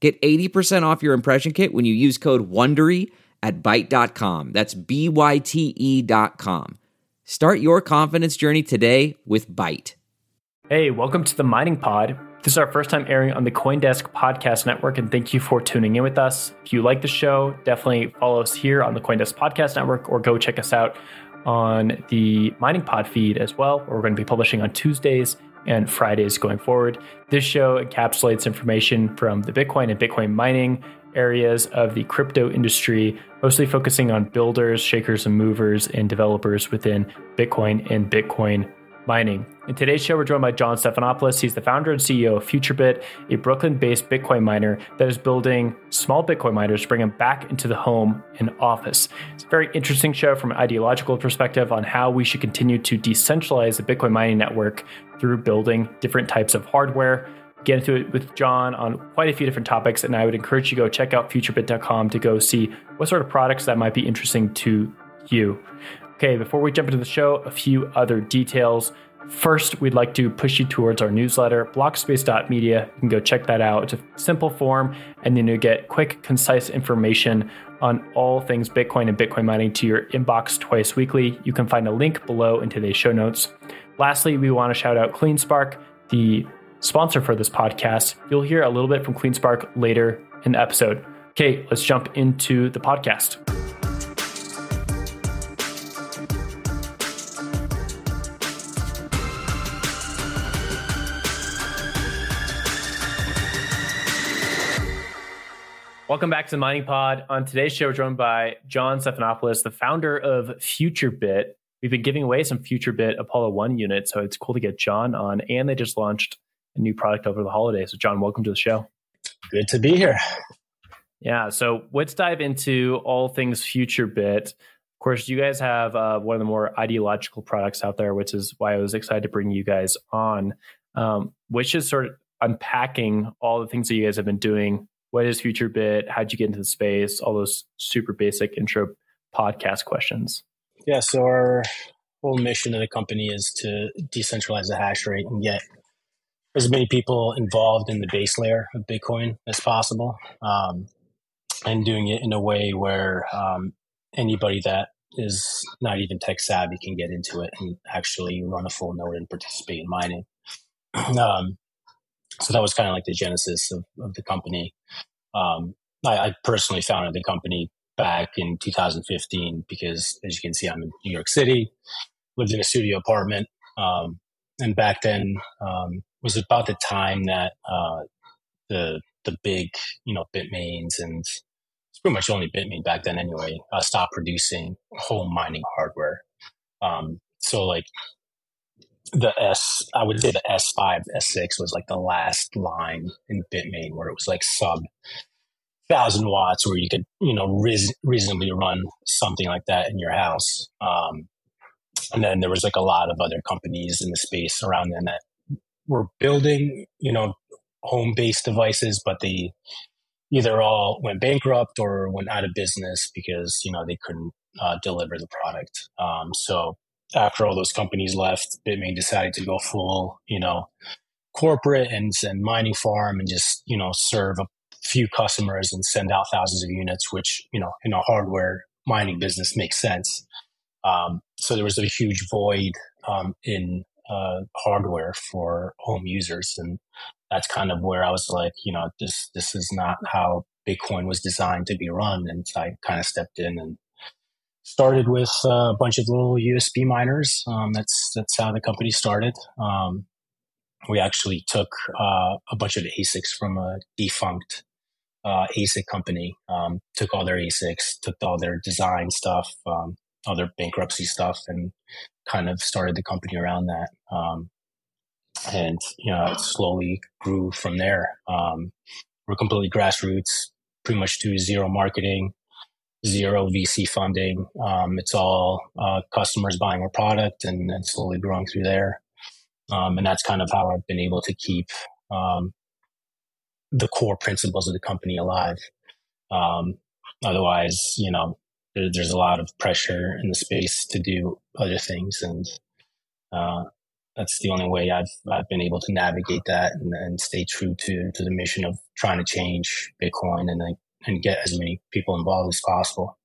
Get 80% off your impression kit when you use code WONDERY at Byte.com. That's B-Y-T-E dot com. Start your confidence journey today with Byte. Hey, welcome to the Mining Pod. This is our first time airing on the Coindesk Podcast Network, and thank you for tuning in with us. If you like the show, definitely follow us here on the Coindesk Podcast Network or go check us out on the Mining Pod feed as well, we're going to be publishing on Tuesdays and Fridays going forward. This show encapsulates information from the Bitcoin and Bitcoin mining areas of the crypto industry, mostly focusing on builders, shakers, and movers and developers within Bitcoin and Bitcoin mining. In today's show, we're joined by John Stefanopoulos. He's the founder and CEO of FutureBit, a Brooklyn based Bitcoin miner that is building small Bitcoin miners to bring them back into the home and office. It's a very interesting show from an ideological perspective on how we should continue to decentralize the Bitcoin mining network through building different types of hardware. Get into it with John on quite a few different topics, and I would encourage you to go check out futurebit.com to go see what sort of products that might be interesting to you. Okay, before we jump into the show, a few other details. First, we'd like to push you towards our newsletter, blockspace.media. You can go check that out. It's a simple form, and then you get quick, concise information on all things Bitcoin and Bitcoin mining to your inbox twice weekly. You can find a link below in today's show notes. Lastly, we want to shout out CleanSpark, the sponsor for this podcast. You'll hear a little bit from CleanSpark later in the episode. Okay, let's jump into the podcast. Welcome back to the Mining Pod. On today's show, we're joined by John Stefanopoulos, the founder of FutureBit. We've been giving away some FutureBit Apollo 1 units, so it's cool to get John on. And they just launched a new product over the holidays. So, John, welcome to the show. Good to be here. Yeah, so let's dive into all things FutureBit. Of course, you guys have uh, one of the more ideological products out there, which is why I was excited to bring you guys on, um, which is sort of unpacking all the things that you guys have been doing what is FutureBit? How'd you get into the space? All those super basic intro podcast questions. Yeah, so our whole mission of the company is to decentralize the hash rate and get as many people involved in the base layer of Bitcoin as possible, um, and doing it in a way where um, anybody that is not even tech savvy can get into it and actually run a full node and participate in mining. Um, so that was kind of like the genesis of, of the company. Um, I, I, personally founded the company back in 2015 because, as you can see, I'm in New York City, lived in a studio apartment, um, and back then um, was about the time that uh, the the big you know Bitmains and it's pretty much only Bitmain back then anyway uh, stopped producing home mining hardware. Um, so like the S, I would say the S5, S6 was like the last line in Bitmain where it was like sub thousand watts where you could, you know, reasonably run something like that in your house. Um, and then there was like a lot of other companies in the space around then that were building, you know, home based devices, but they either all went bankrupt or went out of business because, you know, they couldn't uh, deliver the product. Um, so after all those companies left, Bitmain decided to go full, you know, corporate and, and mining farm and just, you know, serve a few customers and send out thousands of units, which, you know, in a hardware mining business makes sense. Um, so there was a huge void um, in uh, hardware for home users. And that's kind of where I was like, you know, this, this is not how Bitcoin was designed to be run. And so I kind of stepped in and started with a bunch of little USB miners. Um, that's that's how the company started. Um, we actually took uh, a bunch of ASICs from a defunct uh, ASIC company, um, took all their ASICs, took all their design stuff, um, all their bankruptcy stuff, and kind of started the company around that. Um, and you know, it slowly grew from there. Um, we're completely grassroots, pretty much do zero marketing, zero VC funding. Um, it's all uh, customers buying our product and, and slowly growing through there. Um, and that's kind of how I've been able to keep um, the core principles of the company alive. Um, otherwise, you know, there, there's a lot of pressure in the space to do other things, and uh, that's the only way I've I've been able to navigate that and, and stay true to to the mission of trying to change Bitcoin and and get as many people involved as possible.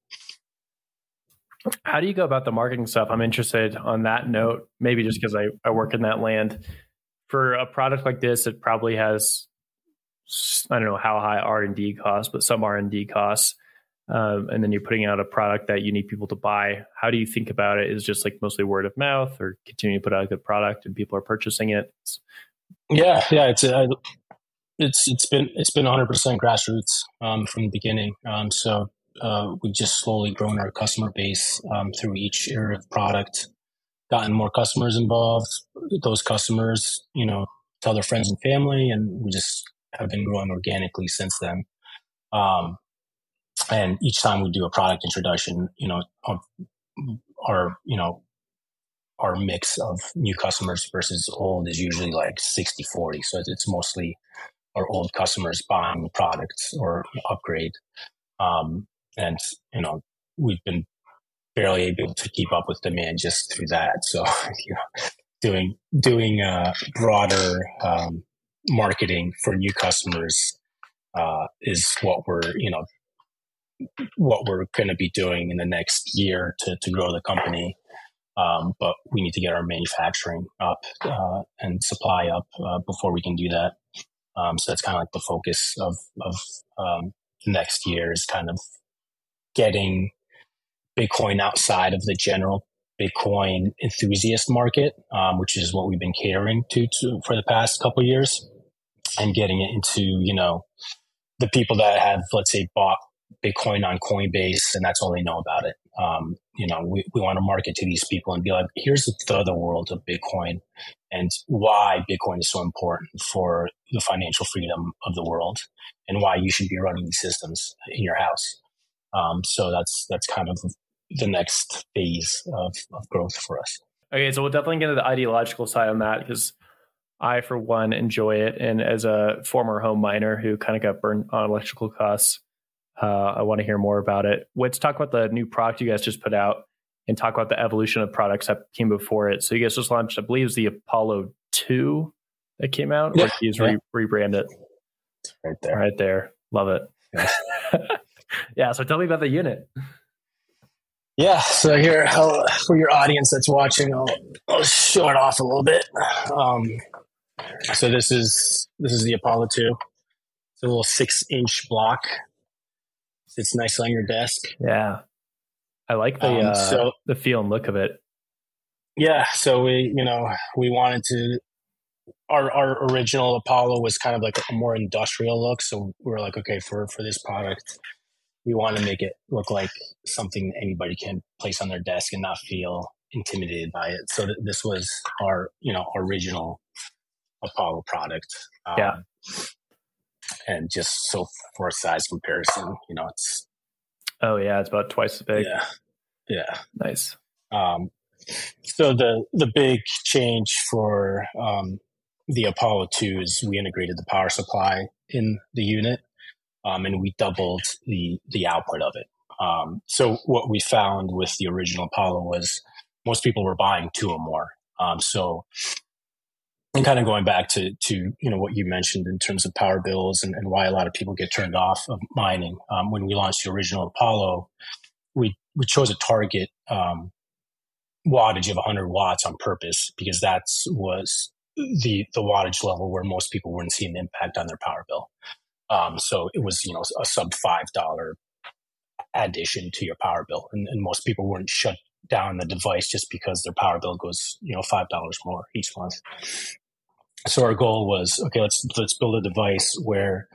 How do you go about the marketing stuff? I'm interested on that note, maybe just because I, I work in that land. For a product like this, it probably has I don't know how high R and D costs, but some R and D costs. Um, and then you're putting out a product that you need people to buy. How do you think about it? Is just like mostly word of mouth, or continue to put out a good product and people are purchasing it? It's, yeah, yeah, it's uh, it's it's been it's been 100 percent grassroots um, from the beginning. Um, so uh, we've just slowly grown our customer base um, through each iterative product, gotten more customers involved. Those customers, you know, tell their friends and family, and we just have been growing organically since then. Um, and each time we do a product introduction, you know, our you know our mix of new customers versus old is usually like 60 40 so it's mostly our old customers buying products or upgrade um, and you know we've been barely able to keep up with demand just through that. So you know, doing doing uh, broader um, marketing for new customers uh, is what we're you know what we're going to be doing in the next year to to grow the company. Um, but we need to get our manufacturing up uh, and supply up uh, before we can do that. Um, so that's kind of like the focus of of um, next year is kind of getting Bitcoin outside of the general Bitcoin enthusiast market, um, which is what we've been catering to, to for the past couple years, and getting it into you know the people that have let's say bought Bitcoin on Coinbase and that's all they know about it. Um, you know, we, we want to market to these people and be like, here's the other world of Bitcoin and why Bitcoin is so important for the financial freedom of the world and why you should be running these systems in your house. Um, so that's that's kind of the next phase of, of growth for us. Okay, so we'll definitely get into the ideological side on that because I, for one, enjoy it. And as a former home miner who kind of got burned on electrical costs, uh, I want to hear more about it. Let's talk about the new product you guys just put out and talk about the evolution of products that came before it. So you guys just launched, I believe, it's the Apollo 2 that came out, yeah, or you yeah. re- rebrand it? Right there. Right there. Love it. yeah. So tell me about the unit. Yeah. So here, I'll, for your audience that's watching, I'll, I'll show it off a little bit. Um, so this is this is the Apollo two. It's a little six inch block. It's nice on your desk. Yeah. I like the um, uh, so, the feel and look of it. Yeah. So we you know we wanted to our our original Apollo was kind of like a more industrial look. So we are like, okay, for for this product, we want to make it look like something anybody can place on their desk and not feel intimidated by it. So th- this was our, you know, original Apollo product. Um, yeah. And just so for a size comparison, you know, it's. Oh yeah, it's about twice as big. Yeah. Yeah. Nice. Um, so the the big change for um, the Apollo 2 is we integrated the power supply in the unit um, and we doubled the the output of it. Um, so what we found with the original Apollo was most people were buying two or more. Um, so and kind of going back to to you know what you mentioned in terms of power bills and, and why a lot of people get turned off of mining. Um, when we launched the original Apollo, we we chose a target um, wattage of 100 watts on purpose because that was the the wattage level where most people wouldn't see an impact on their power bill. Um, so it was, you know, a sub five dollar addition to your power bill, and, and most people wouldn't shut down the device just because their power bill goes, you know, five dollars more each month. So our goal was, okay, let's let's build a device where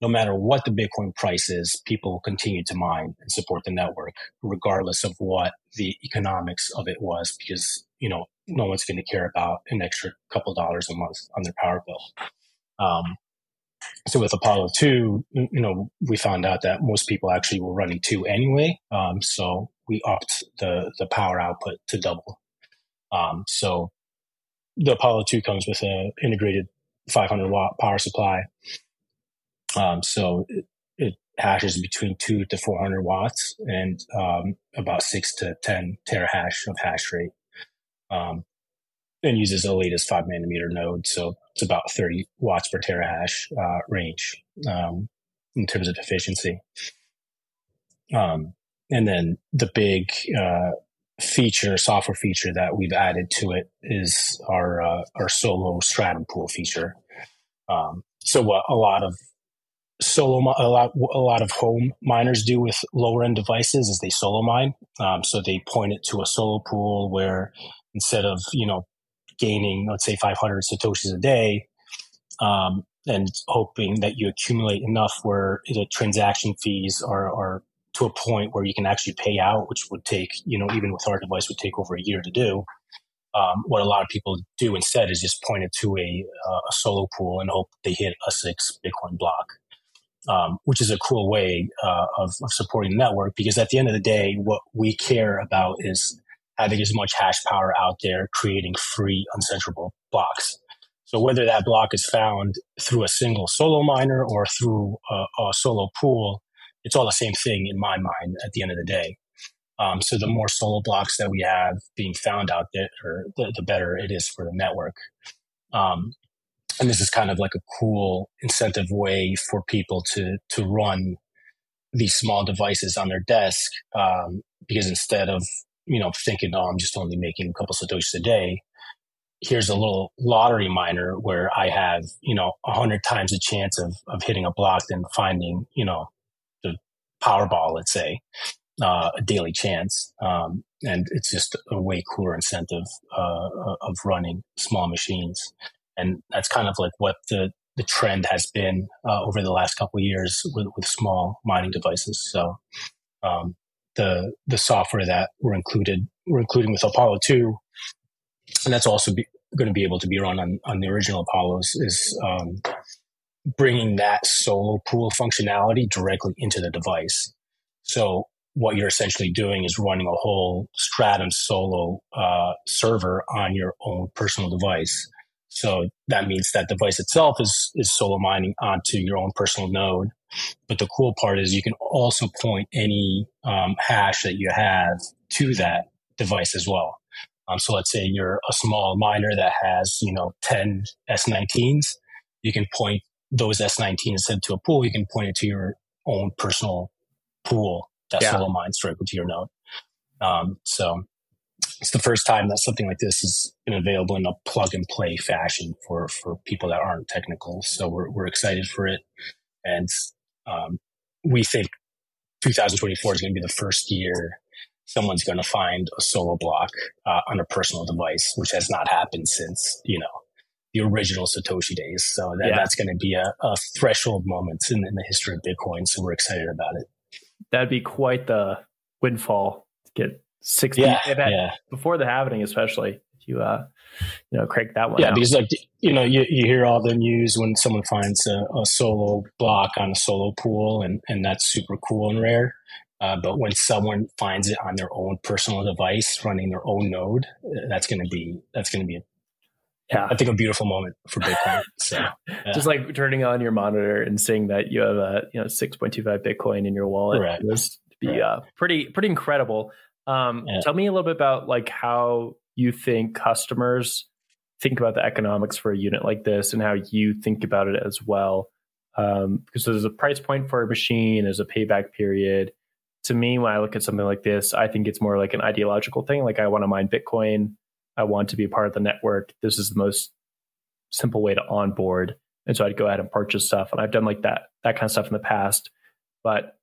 no matter what the Bitcoin price is, people continue to mine and support the network, regardless of what the economics of it was, because you know no one's going to care about an extra couple dollars a month on their power bill. Um, so with Apollo 2, you know, we found out that most people actually were running 2 anyway. Um, so we upped the, the power output to double. Um, so the Apollo 2 comes with an integrated 500 watt power supply. Um, so it, it, hashes between 2 to 400 watts and um, about 6 to 10 terahash of hash rate. Um, and uses the latest 5 nanometer node. So it's about 30 watts per terahash uh, range um, in terms of efficiency. Um, and then the big uh, feature, software feature that we've added to it is our uh, our solo stratum pool feature. Um, so what a lot of solo a lot a lot of home miners do with lower end devices is they solo mine. Um, so they point it to a solo pool where instead of you know gaining, let's say, 500 Satoshis a day, um, and hoping that you accumulate enough where the transaction fees are, are to a point where you can actually pay out, which would take, you know, even with our device would take over a year to do. Um, what a lot of people do instead is just point it to a, uh, a solo pool and hope they hit a six Bitcoin block, um, which is a cool way uh, of, of supporting the network because at the end of the day, what we care about is having as much hash power out there, creating free uncensorable blocks. So whether that block is found through a single solo miner or through a, a solo pool, it's all the same thing in my mind at the end of the day. Um, so the more solo blocks that we have being found out there, the, the better it is for the network. Um, and this is kind of like a cool incentive way for people to to run these small devices on their desk um, because instead of you know, thinking, oh, I'm just only making a couple satoshis a day. Here's a little lottery miner where I have, you know, a hundred times a chance of, of hitting a block than finding, you know, the Powerball, let's say, uh, a daily chance. Um, and it's just a way cooler incentive, uh, of running small machines. And that's kind of like what the, the trend has been, uh, over the last couple years with, with small mining devices. So, um, the the software that we're included we're including with Apollo 2, and that's also going to be able to be run on, on the original Apollos is um, bringing that solo pool functionality directly into the device. So what you're essentially doing is running a whole Stratum solo uh, server on your own personal device. So that means that device itself is is solo mining onto your own personal node. But the cool part is you can also point any um, hash that you have to that device as well. Um, so let's say you're a small miner that has you know 10 S19s, you can point those S19s instead to a pool. You can point it to your own personal pool that yeah. solo mines directly to your node. Um, so it's the first time that something like this has been available in a plug and play fashion for for people that aren't technical. So we're we're excited for it, and um, we think 2024 is going to be the first year someone's going to find a solo block uh, on a personal device, which has not happened since you know the original Satoshi days. So that, yeah. that's going to be a, a threshold moment in, in the history of Bitcoin. So we're excited about it. That'd be quite the windfall to get 60 yeah, yeah. before the happening especially if you uh you know crank that one yeah out. because like you know you, you hear all the news when someone finds a, a, solo block on a solo pool and and that's super cool and rare uh, but when someone finds it on their own personal device running their own node that's going to be that's going to be a, yeah i think a beautiful moment for bitcoin so yeah. just like turning on your monitor and seeing that you have a you know 6.25 bitcoin in your wallet right. was to be right. uh, pretty pretty incredible um, yeah. Tell me a little bit about like how you think customers think about the economics for a unit like this, and how you think about it as well. Um, because there's a price point for a machine, there's a payback period. To me, when I look at something like this, I think it's more like an ideological thing. Like I want to mine Bitcoin, I want to be part of the network. This is the most simple way to onboard and so I'd go ahead and purchase stuff. And I've done like that that kind of stuff in the past, but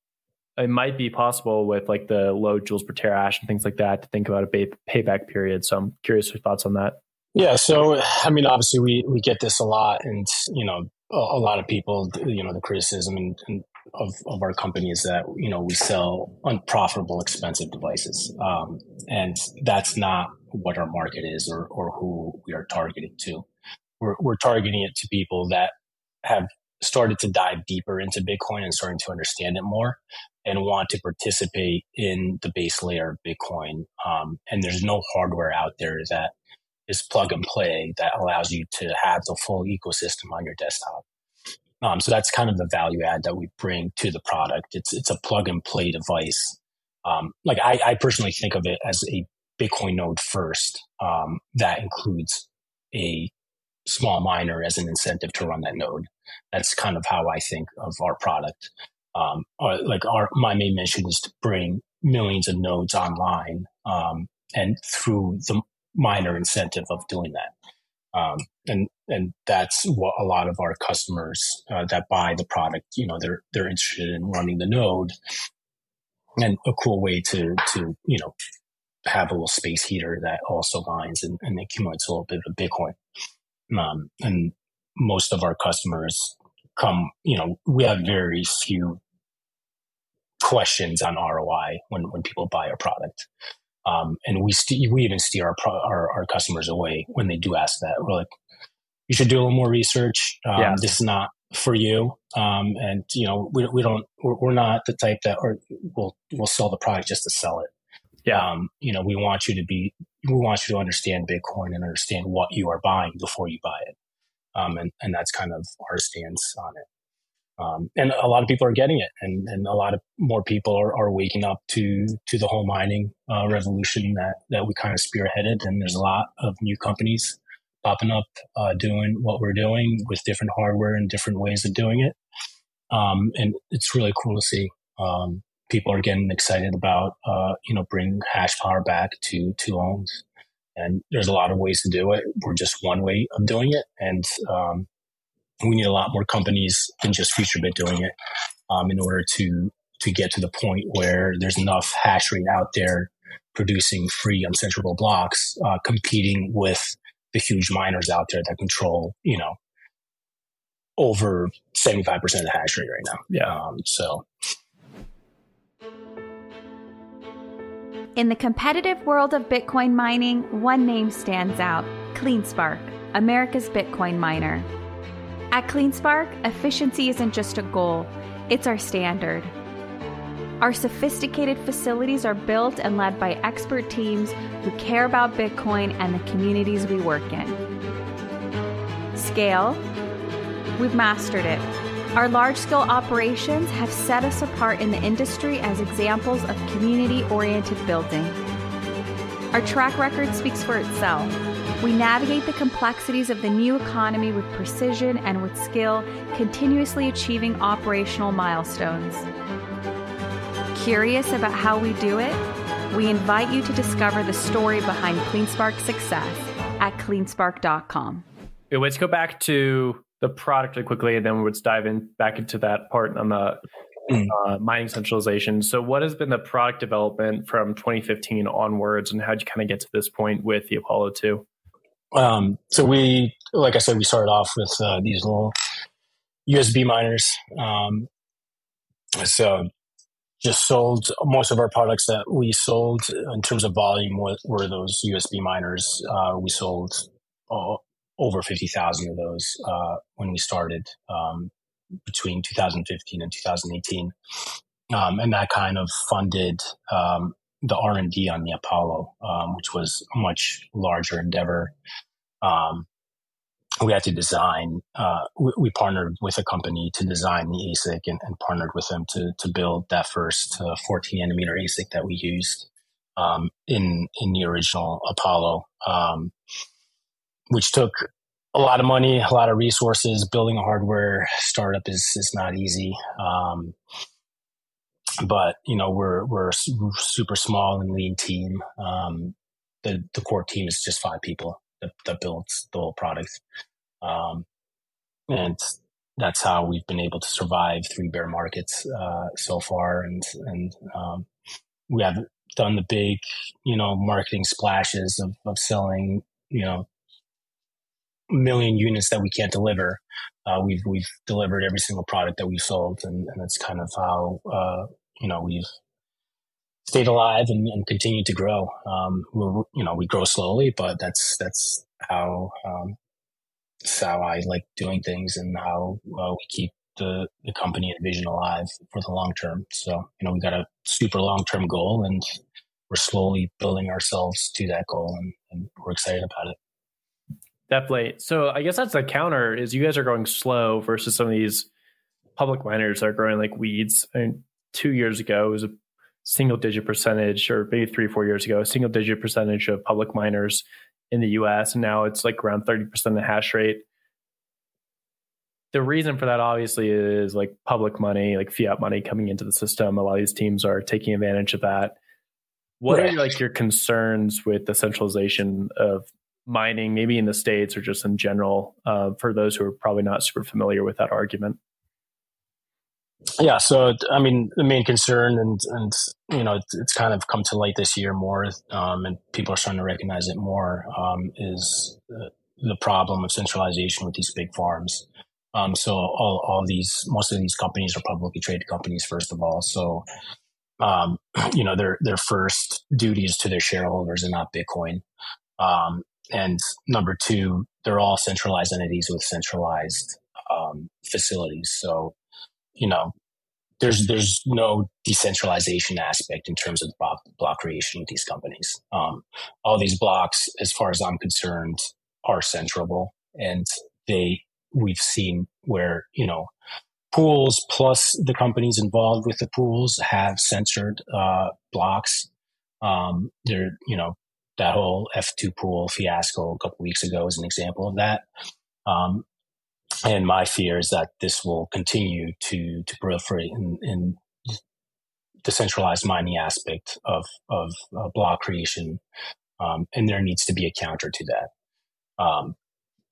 it might be possible with like the low joules per terahash and things like that to think about a pay- payback period. So I'm curious your thoughts on that. Yeah, so I mean, obviously we we get this a lot, and you know, a, a lot of people, you know, the criticism and, and of, of our company is that you know we sell unprofitable, expensive devices, um, and that's not what our market is or or who we are targeting to. We're we're targeting it to people that have started to dive deeper into Bitcoin and starting to understand it more and want to participate in the base layer of Bitcoin. Um, and there's no hardware out there that is plug and play that allows you to have the full ecosystem on your desktop. Um, so that's kind of the value add that we bring to the product. It's it's a plug and play device. Um, like I, I, personally think of it as a Bitcoin node first. Um, that includes a small miner as an incentive to run that node. That's kind of how I think of our product. Um, our, like our my main mission is to bring millions of nodes online, um, and through the miner incentive of doing that. Um, and and that's what a lot of our customers uh, that buy the product, you know, they're they're interested in running the node, and a cool way to to you know have a little space heater that also mines and, and accumulates a little bit of Bitcoin. Um, and most of our customers come, you know, we have very few questions on ROI when, when people buy our product. Um, and we st- we even steer our, pro- our, our customers away when they do ask that. We're like, you should do a little more research. Um, yeah. This is not for you. Um, and you know, we, we don't, we're, we're, not the type that, or we'll, we'll sell the product just to sell it. Yeah. Um, you know, we want you to be, we want you to understand Bitcoin and understand what you are buying before you buy it. Um, and, and that's kind of our stance on it. Um, and a lot of people are getting it, and, and a lot of more people are, are waking up to to the whole mining uh, revolution that that we kind of spearheaded. And there's a lot of new companies popping up, uh, doing what we're doing with different hardware and different ways of doing it. Um, and it's really cool to see. Um, people are getting excited about, uh, you know, bring hash power back to to loans. And there's a lot of ways to do it. We're just one way of doing it, and um, we need a lot more companies than just FutureBit doing it um, in order to to get to the point where there's enough hash rate out there producing free uncensorable blocks, uh, competing with the huge miners out there that control, you know, over 75% of the hash rate right now. Yeah. Um, so. In the competitive world of Bitcoin mining, one name stands out CleanSpark, America's Bitcoin miner. At CleanSpark, efficiency isn't just a goal, it's our standard. Our sophisticated facilities are built and led by expert teams who care about Bitcoin and the communities we work in. Scale, we've mastered it. Our large scale operations have set us apart in the industry as examples of community oriented building. Our track record speaks for itself. We navigate the complexities of the new economy with precision and with skill, continuously achieving operational milestones. Curious about how we do it? We invite you to discover the story behind CleanSpark's success at cleanspark.com. let's go back to the product really quickly, and then let's dive in back into that part on the mm. uh, mining centralization. So, what has been the product development from 2015 onwards, and how did you kind of get to this point with the Apollo 2? Um, so we, like I said, we started off with uh, these little USB miners. Um, so just sold most of our products that we sold in terms of volume were, were those USB miners. Uh, we sold uh, over 50,000 of those uh, when we started um, between 2015 and 2018. Um, and that kind of funded um, the R and D on the Apollo, um, which was a much larger endeavor. Um, we had to design. Uh, we, we, partnered with a company to design the ASIC and, and partnered with them to to build that first uh, 14 nanometer ASIC that we used um, in in the original Apollo, which took a lot of money, a lot of resources. Building a hardware startup is is not easy. Um, but you know we're we're super small and lean team. Um, the the core team is just five people that, that builds the whole product. Um, and that's how we've been able to survive three bear markets uh, so far. And and um, we have done the big, you know, marketing splashes of, of selling, you know, million units that we can't deliver. Uh, we've we've delivered every single product that we've sold, and, and that's kind of how uh, you know we've stayed alive and, and continued to grow. Um, we're, you know, we grow slowly, but that's that's how um, that's how I like doing things and how uh, we keep the the company and vision alive for the long term. So you know, we got a super long term goal, and we're slowly building ourselves to that goal, and, and we're excited about it. Definitely. So I guess that's the counter is you guys are going slow versus some of these public miners that are growing like weeds. I mean, two years ago it was a single digit percentage, or maybe three, four years ago, a single digit percentage of public miners in the US. And now it's like around 30% of the hash rate. The reason for that obviously is like public money, like fiat money coming into the system. A lot of these teams are taking advantage of that. What right. are like your concerns with the centralization of mining, maybe in the States or just in general, uh, for those who are probably not super familiar with that argument? Yeah, so I mean, the main concern, and and you know, it's, it's kind of come to light this year more, um, and people are starting to recognize it more, um, is uh, the problem of centralization with these big farms. Um, so all all these, most of these companies are publicly traded companies, first of all. So, um, you know, their their first duty is to their shareholders and not Bitcoin. Um, and number two, they're all centralized entities with centralized um, facilities. So, you know, there's there's no decentralization aspect in terms of block, block creation with these companies. Um, all these blocks, as far as I'm concerned, are censorable, and they we've seen where you know pools plus the companies involved with the pools have censored uh, blocks. Um, they're you know that whole F2Pool fiasco a couple weeks ago is an example of that. Um, and my fear is that this will continue to, to proliferate in, in the centralized mining aspect of, of uh, block creation. Um, and there needs to be a counter to that. Um,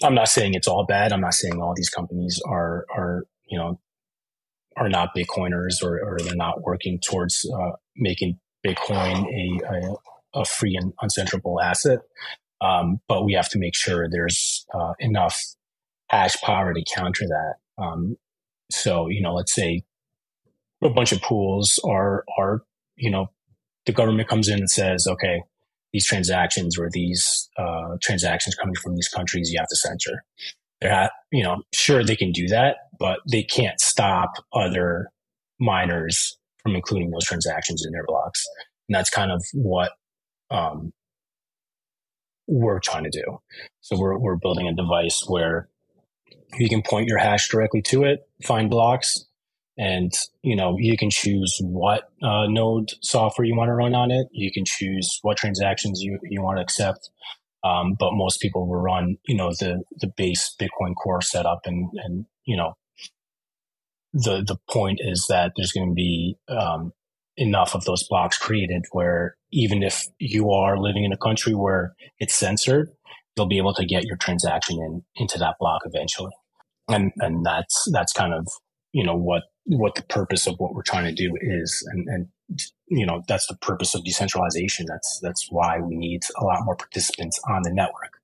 I'm not saying it's all bad. I'm not saying all these companies are, are, you know, are not Bitcoiners or, or they're not working towards uh, making Bitcoin a, a, a free and uncensorable asset. Um, but we have to make sure there's uh, enough hash power to counter that. Um, so, you know, let's say a bunch of pools are, are, you know, the government comes in and says, okay, these transactions or these uh, transactions coming from these countries, you have to censor. They're not, you know, sure they can do that, but they can't stop other miners from including those transactions in their blocks. And that's kind of what um, we're trying to do. So we're, we're building a device where you can point your hash directly to it, find blocks, and you know you can choose what uh, node software you want to run on it. You can choose what transactions you, you want to accept. Um, but most people will run, you know, the the base Bitcoin Core setup, and and you know, the the point is that there's going to be um, enough of those blocks created where even if you are living in a country where it's censored, you'll be able to get your transaction in into that block eventually. And and that's that's kind of you know what what the purpose of what we're trying to do is. And and you know that's the purpose of decentralization. That's that's why we need a lot more participants on the network.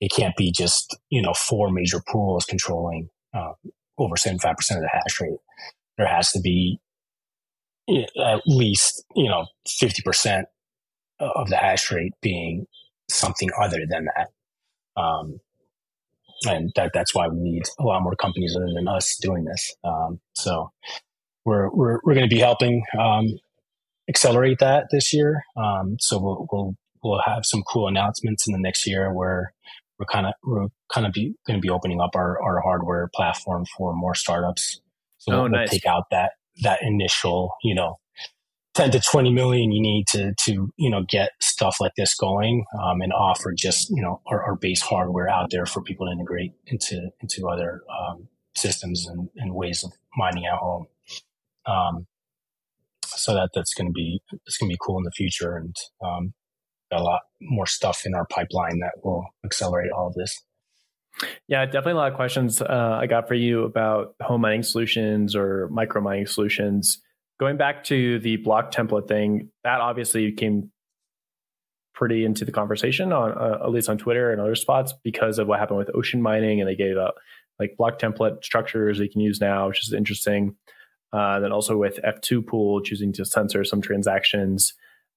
It can't be just you know four major pools controlling uh, over 75% of the hash rate. There has to be at least, you know, 50% of the hash rate being something other than that. Um, and that, that's why we need a lot more companies other than us doing this. Um, so we're, we're, we're going to be helping, um, accelerate that this year. Um, so we'll, we'll, we'll have some cool announcements in the next year where we're kind of, we're kind of be, going to be opening up our, our hardware platform for more startups. So oh, we'll, nice. we'll take out that, that initial, you know, 10 to 20 million you need to, to, you know, get stuff like this going, um, and offer just, you know, our, our, base hardware out there for people to integrate into, into other, um, systems and, and, ways of mining at home. Um, so that, that's going to be, it's going to be cool in the future. And, um, a lot more stuff in our pipeline that will accelerate all of this. Yeah, definitely a lot of questions uh, I got for you about home mining solutions or micro mining solutions. Going back to the block template thing, that obviously came pretty into the conversation on uh, at least on Twitter and other spots because of what happened with ocean mining, and they gave out like block template structures they can use now, which is interesting. Uh, then also with F2Pool choosing to censor some transactions.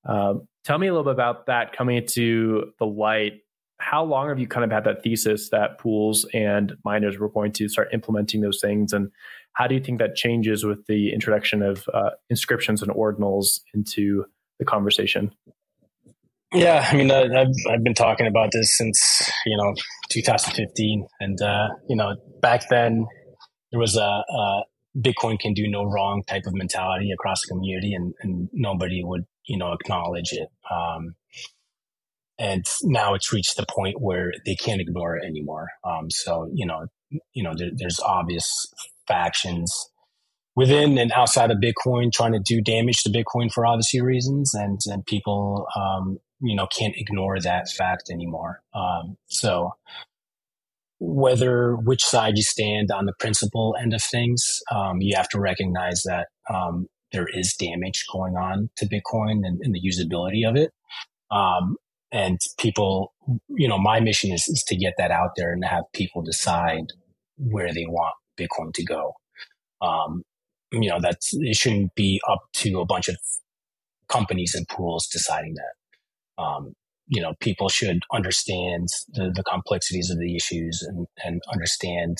Uh, tell me a little bit about that coming into the light how long have you kind of had that thesis that pools and miners were going to start implementing those things? And how do you think that changes with the introduction of uh, inscriptions and ordinals into the conversation? Yeah i mean uh, I've, I've been talking about this since you know 2015 and uh, you know back then there was a, a, bitcoin can do no wrong type of mentality across the community and, and nobody would you know acknowledge it. Um, and now it's reached the point where they can't ignore it anymore. Um, so you know, you know, there, there's obvious factions within and outside of Bitcoin trying to do damage to Bitcoin for obvious reasons, and and people, um, you know, can't ignore that fact anymore. Um, so whether which side you stand on the principle end of things, um, you have to recognize that um, there is damage going on to Bitcoin and, and the usability of it. Um, and people, you know, my mission is, is to get that out there and have people decide where they want Bitcoin to go. Um, you know, that's, it shouldn't be up to a bunch of companies and pools deciding that. Um, you know, people should understand the, the complexities of the issues and, and understand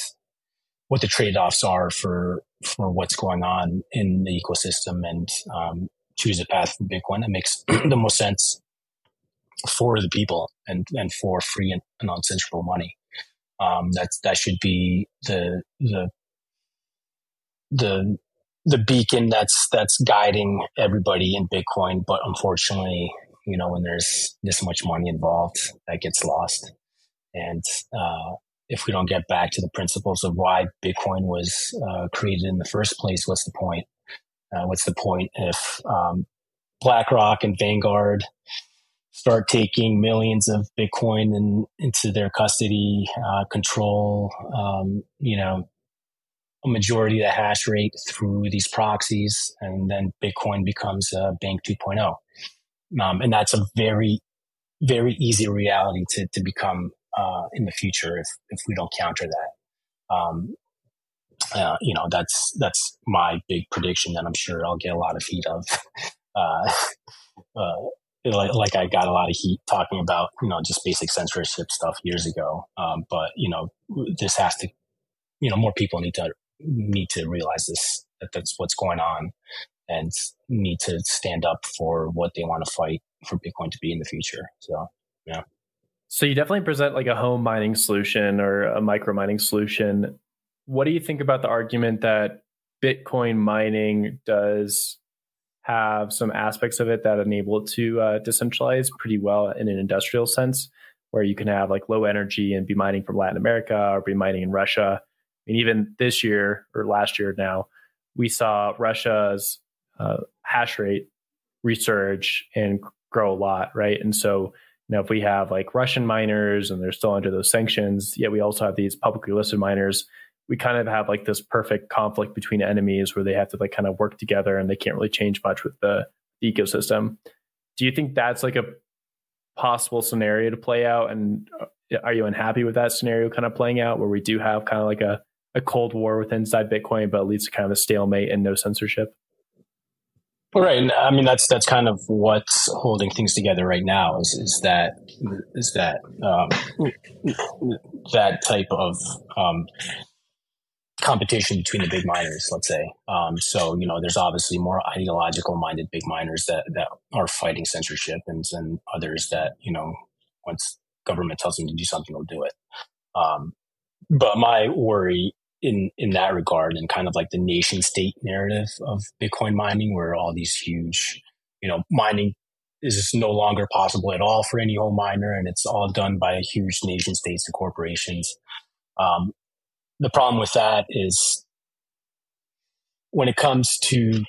what the trade-offs are for, for what's going on in the ecosystem and, um, choose a path for Bitcoin that makes the most sense for the people and, and for free and, uncensorable money. Um, that's, that should be the, the, the, the beacon that's, that's guiding everybody in Bitcoin. But unfortunately, you know, when there's this much money involved, that gets lost. And, uh, if we don't get back to the principles of why Bitcoin was uh, created in the first place, what's the point? Uh, what's the point if um, BlackRock and Vanguard start taking millions of Bitcoin and into their custody, uh, control, um, you know, a majority of the hash rate through these proxies, and then Bitcoin becomes a bank 2.0. Um, and that's a very, very easy reality to, to become uh, in the future if, if we don't counter that. Um, uh, you know, that's that's my big prediction that I'm sure I'll get a lot of heat of. Uh, uh like, like I got a lot of heat talking about, you know, just basic censorship stuff years ago. Um, but, you know, this has to, you know, more people need to, need to realize this, that that's what's going on and need to stand up for what they want to fight for Bitcoin to be in the future. So, yeah. So you definitely present like a home mining solution or a micro mining solution. What do you think about the argument that Bitcoin mining does have some aspects of it that enable it to uh, decentralize pretty well in an industrial sense, where you can have like low energy and be mining from Latin America or be mining in Russia. Mean, even this year or last year now, we saw Russia's uh, hash rate resurge and grow a lot, right? And so, know, if we have like Russian miners and they're still under those sanctions, yet we also have these publicly listed miners we kind of have like this perfect conflict between enemies where they have to like kind of work together and they can't really change much with the, the ecosystem. Do you think that's like a possible scenario to play out? And uh, are you unhappy with that scenario kind of playing out where we do have kind of like a, a cold war with inside Bitcoin, but leads to kind of a stalemate and no censorship? Well right. I mean, that's that's kind of what's holding things together right now. Is is that is that um, that type of um, competition between the big miners, let's say. Um, so, you know, there's obviously more ideological minded big miners that, that are fighting censorship and, and others that, you know, once government tells them to do something, they'll do it. Um, but my worry in, in that regard and kind of like the nation state narrative of Bitcoin mining, where all these huge, you know, mining is no longer possible at all for any home miner and it's all done by huge nation states and corporations. Um, the problem with that is when it comes to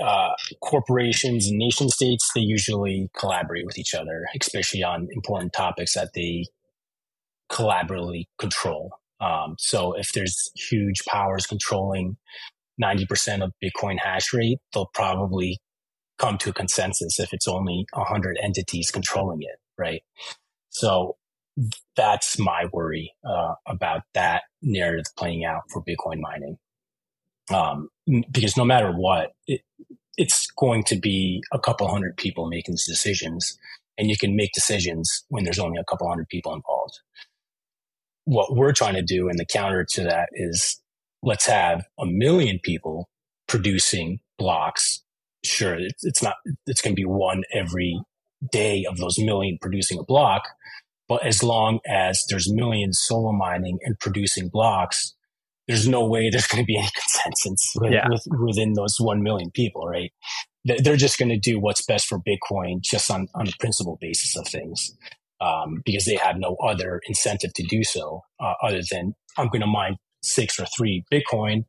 uh, corporations and nation states, they usually collaborate with each other, especially on important topics that they collaboratively control. Um, so if there's huge powers controlling 90% of Bitcoin hash rate, they'll probably come to a consensus if it's only 100 entities controlling it, right? So that's my worry uh, about that narrative playing out for Bitcoin mining. Um, because no matter what, it, it's going to be a couple hundred people making decisions, and you can make decisions when there's only a couple hundred people involved. What we're trying to do, and the counter to that is let's have a million people producing blocks. Sure, it's, it's not, it's going to be one every day of those million producing a block. But as long as there's millions solo mining and producing blocks, there's no way there's going to be any consensus with, yeah. with, within those 1 million people, right? They're just going to do what's best for Bitcoin just on, on a principle basis of things. Um, because they have no other incentive to do so uh, other than I'm going to mine six or three Bitcoin.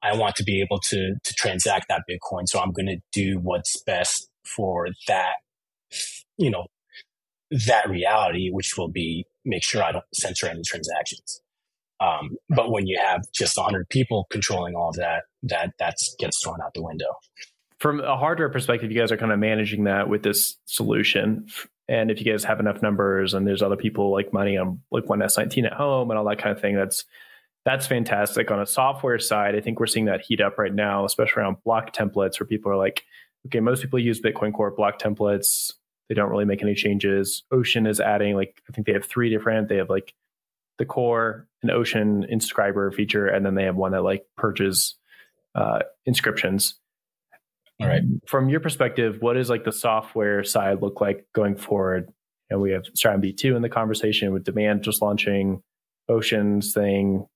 I want to be able to to transact that Bitcoin, so I'm going to do what's best for that, you know, that reality, which will be make sure I don't censor any transactions. Um, but when you have just 100 people controlling all of that, that that gets thrown out the window. From a hardware perspective, you guys are kind of managing that with this solution. And if you guys have enough numbers, and there's other people like mining on like one S19 at home and all that kind of thing, that's that's fantastic. On a software side, I think we're seeing that heat up right now, especially around block templates, where people are like, okay, most people use Bitcoin Core block templates. They don't really make any changes. Ocean is adding like I think they have three different. They have like the core, an Ocean inscriber feature, and then they have one that like purges uh, inscriptions. All right. From your perspective, what is like the software side look like going forward? And we have Stratum V2 in the conversation with demand just launching, Ocean's thing,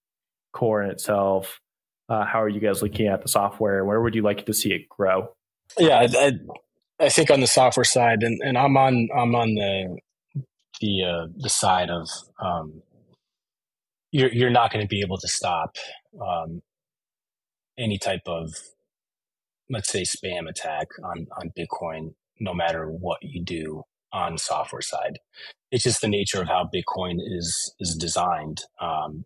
core in itself. Uh, how are you guys looking at the software? Where would you like to see it grow? Yeah, I, I think on the software side, and, and I'm on I'm on the the uh, the side of um, you're you're not going to be able to stop um, any type of let's say spam attack on on Bitcoin, no matter what you do on software side. It's just the nature of how Bitcoin is is designed. Um,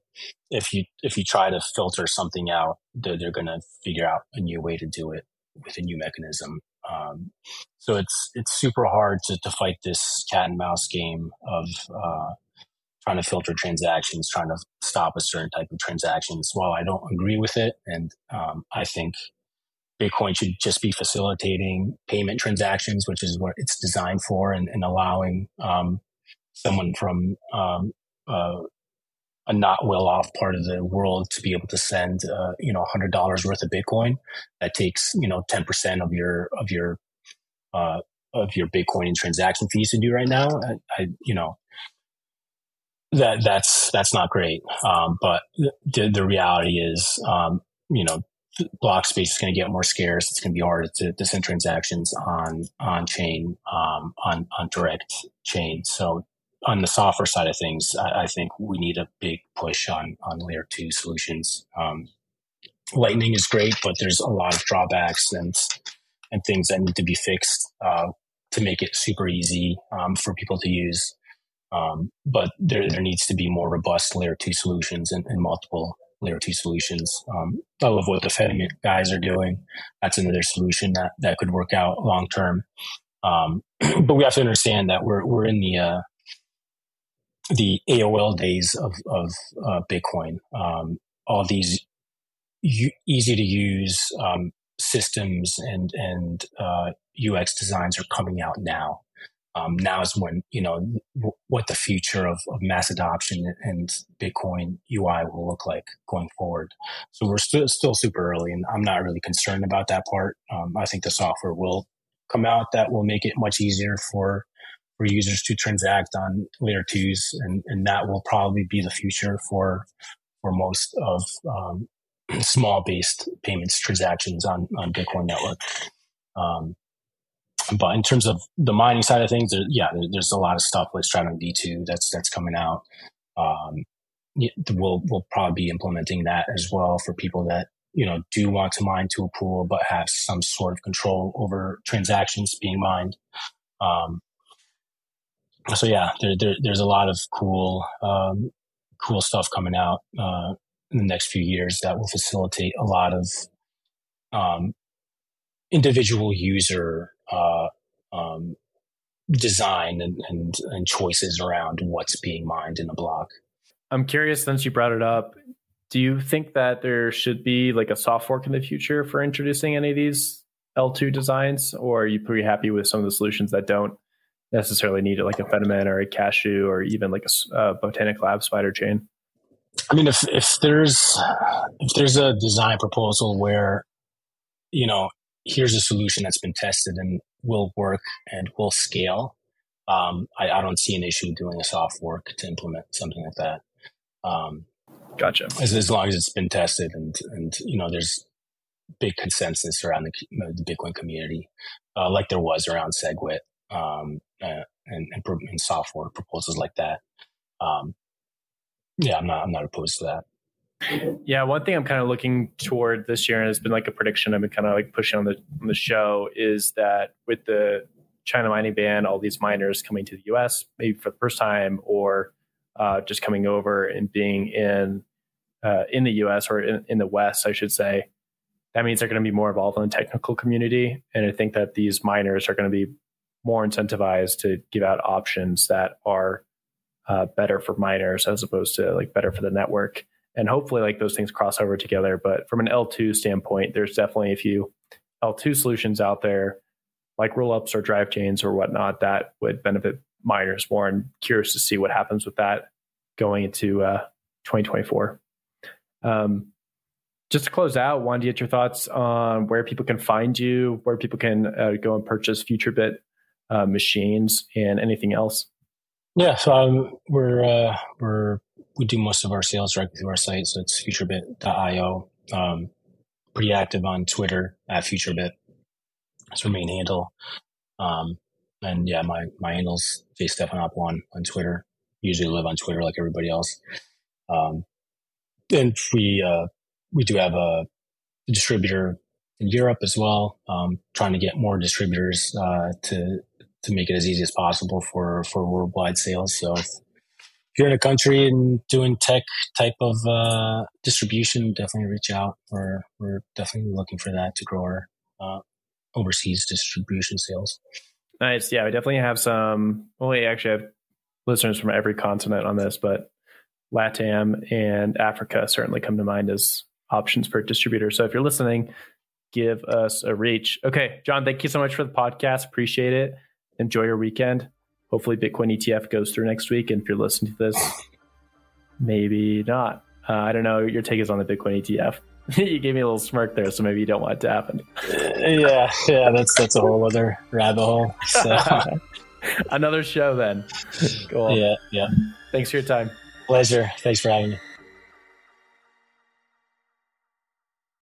if you if you try to filter something out, they're, they're going to figure out a new way to do it with a new mechanism. Um, so it's it's super hard to, to fight this cat and mouse game of uh, trying to filter transactions, trying to stop a certain type of transactions. While I don't agree with it, and um, I think Bitcoin should just be facilitating payment transactions, which is what it's designed for, and, and allowing um, someone from um, uh, a not well off part of the world to be able to send, uh, you know, hundred dollars worth of Bitcoin. That takes, you know, ten percent of your of your uh, of your Bitcoin and transaction fees to do right now. I, I you know, that that's that's not great. Um, but the, the reality is, um, you know, block space is going to get more scarce. It's going to be harder to, to send transactions on on chain, um, on on direct chain. So on the software side of things, I, I, think we need a big push on on layer two solutions. Um, Lightning is great, but there's a lot of drawbacks and and things that need to be fixed uh, to make it super easy um, for people to use. Um, but there, there needs to be more robust layer two solutions and, and multiple layer two solutions. Um, I love what the Fedimint guys are doing. That's another solution that, that could work out long term. Um, but we have to understand that we're, we're in the, uh, the AOL days of, of uh, Bitcoin. Um, all these u- easy to use um, systems and, and uh, UX designs are coming out now um, now is when you know w- what the future of, of, mass adoption and Bitcoin UI will look like going forward. So we're still still super early, and I'm not really concerned about that part. Um, I think the software will come out that will make it much easier for for users to transact on layer twos, and, and that will probably be the future for for most of um, small based payments transactions on on Bitcoin network. Um, but in terms of the mining side of things, there, yeah, there, there's a lot of stuff like Stratum V2 that's that's coming out. Um, we'll we'll probably be implementing that as well for people that you know do want to mine to a pool but have some sort of control over transactions being mined. Um, so yeah, there, there, there's a lot of cool um, cool stuff coming out uh, in the next few years that will facilitate a lot of um, individual user uh, um, design and, and, and choices around what's being mined in a block. I'm curious since you brought it up, do you think that there should be like a soft fork in the future for introducing any of these L2 designs, or are you pretty happy with some of the solutions that don't necessarily need it, like a Fedimint or a Cashu or even like a, a Botanix Lab spider chain? I mean, if if there's if there's a design proposal where you know here's a solution that's been tested and will work and will scale, um, I, I, don't see an issue doing a soft fork to implement something like that. Um, gotcha. As, as long as it's been tested and and you know there's big consensus around the, the Bitcoin community, uh, like there was around SegWit um, uh, and, and, and soft fork proposals like that. Um, yeah, I'm not I'm not opposed to that. Yeah, one thing I'm kind of looking toward this year, and it's been like a prediction I've been kind of like pushing on the on the show, is that with the China mining ban, all these miners coming to the U.S. maybe for the first time, or uh, just coming over and being in uh, in the U.S. or in, in, the West, I should say. That means they're going to be more involved in the technical community, and I think that these miners are going to be more incentivized to give out options that are uh, better for miners as opposed to like better for the network. And hopefully, like those things cross over together. But from an L2 standpoint, there's definitely a few L2 solutions out there, like rollups or drive chains or whatnot, that would benefit miners more. And curious to see what happens with that going into uh, 2024. Um, just to close out, wanted to get your thoughts on where people can find you, where people can uh, go and purchase FutureBit uh, machines, and anything else. Yeah, so um, we're uh, we're we do most of our sales directly through our site, so it's futurebit.io. Um, pretty active on Twitter at futurebit. That's our main handle. Um, and yeah, my my handle's jstephanop1 on Twitter. Usually live on Twitter like everybody else. Um, and we uh, we do have a distributor in Europe as well. Um, trying to get more distributors uh, to to make it as easy as possible for for worldwide sales. So if you're in a country and doing tech type of uh, distribution, definitely reach out. We're we're definitely looking for that to grow our uh, overseas distribution sales. Nice. Yeah, we definitely have some. Well, we actually have listeners from every continent on this, but LATAM and Africa certainly come to mind as options for distributors. So if you're listening, give us a reach. Okay, John, thank you so much for the podcast. Appreciate it enjoy your weekend. Hopefully, Bitcoin ETF goes through next week. And if you're listening to this, maybe not. Uh, I don't know. Your take is on the Bitcoin ETF. you gave me a little smirk there, so maybe you don't want it to happen. yeah, yeah, that's that's a whole other rabbit hole. So. Another show then. Cool. Yeah, yeah. Thanks for your time. Pleasure. Thanks for having me.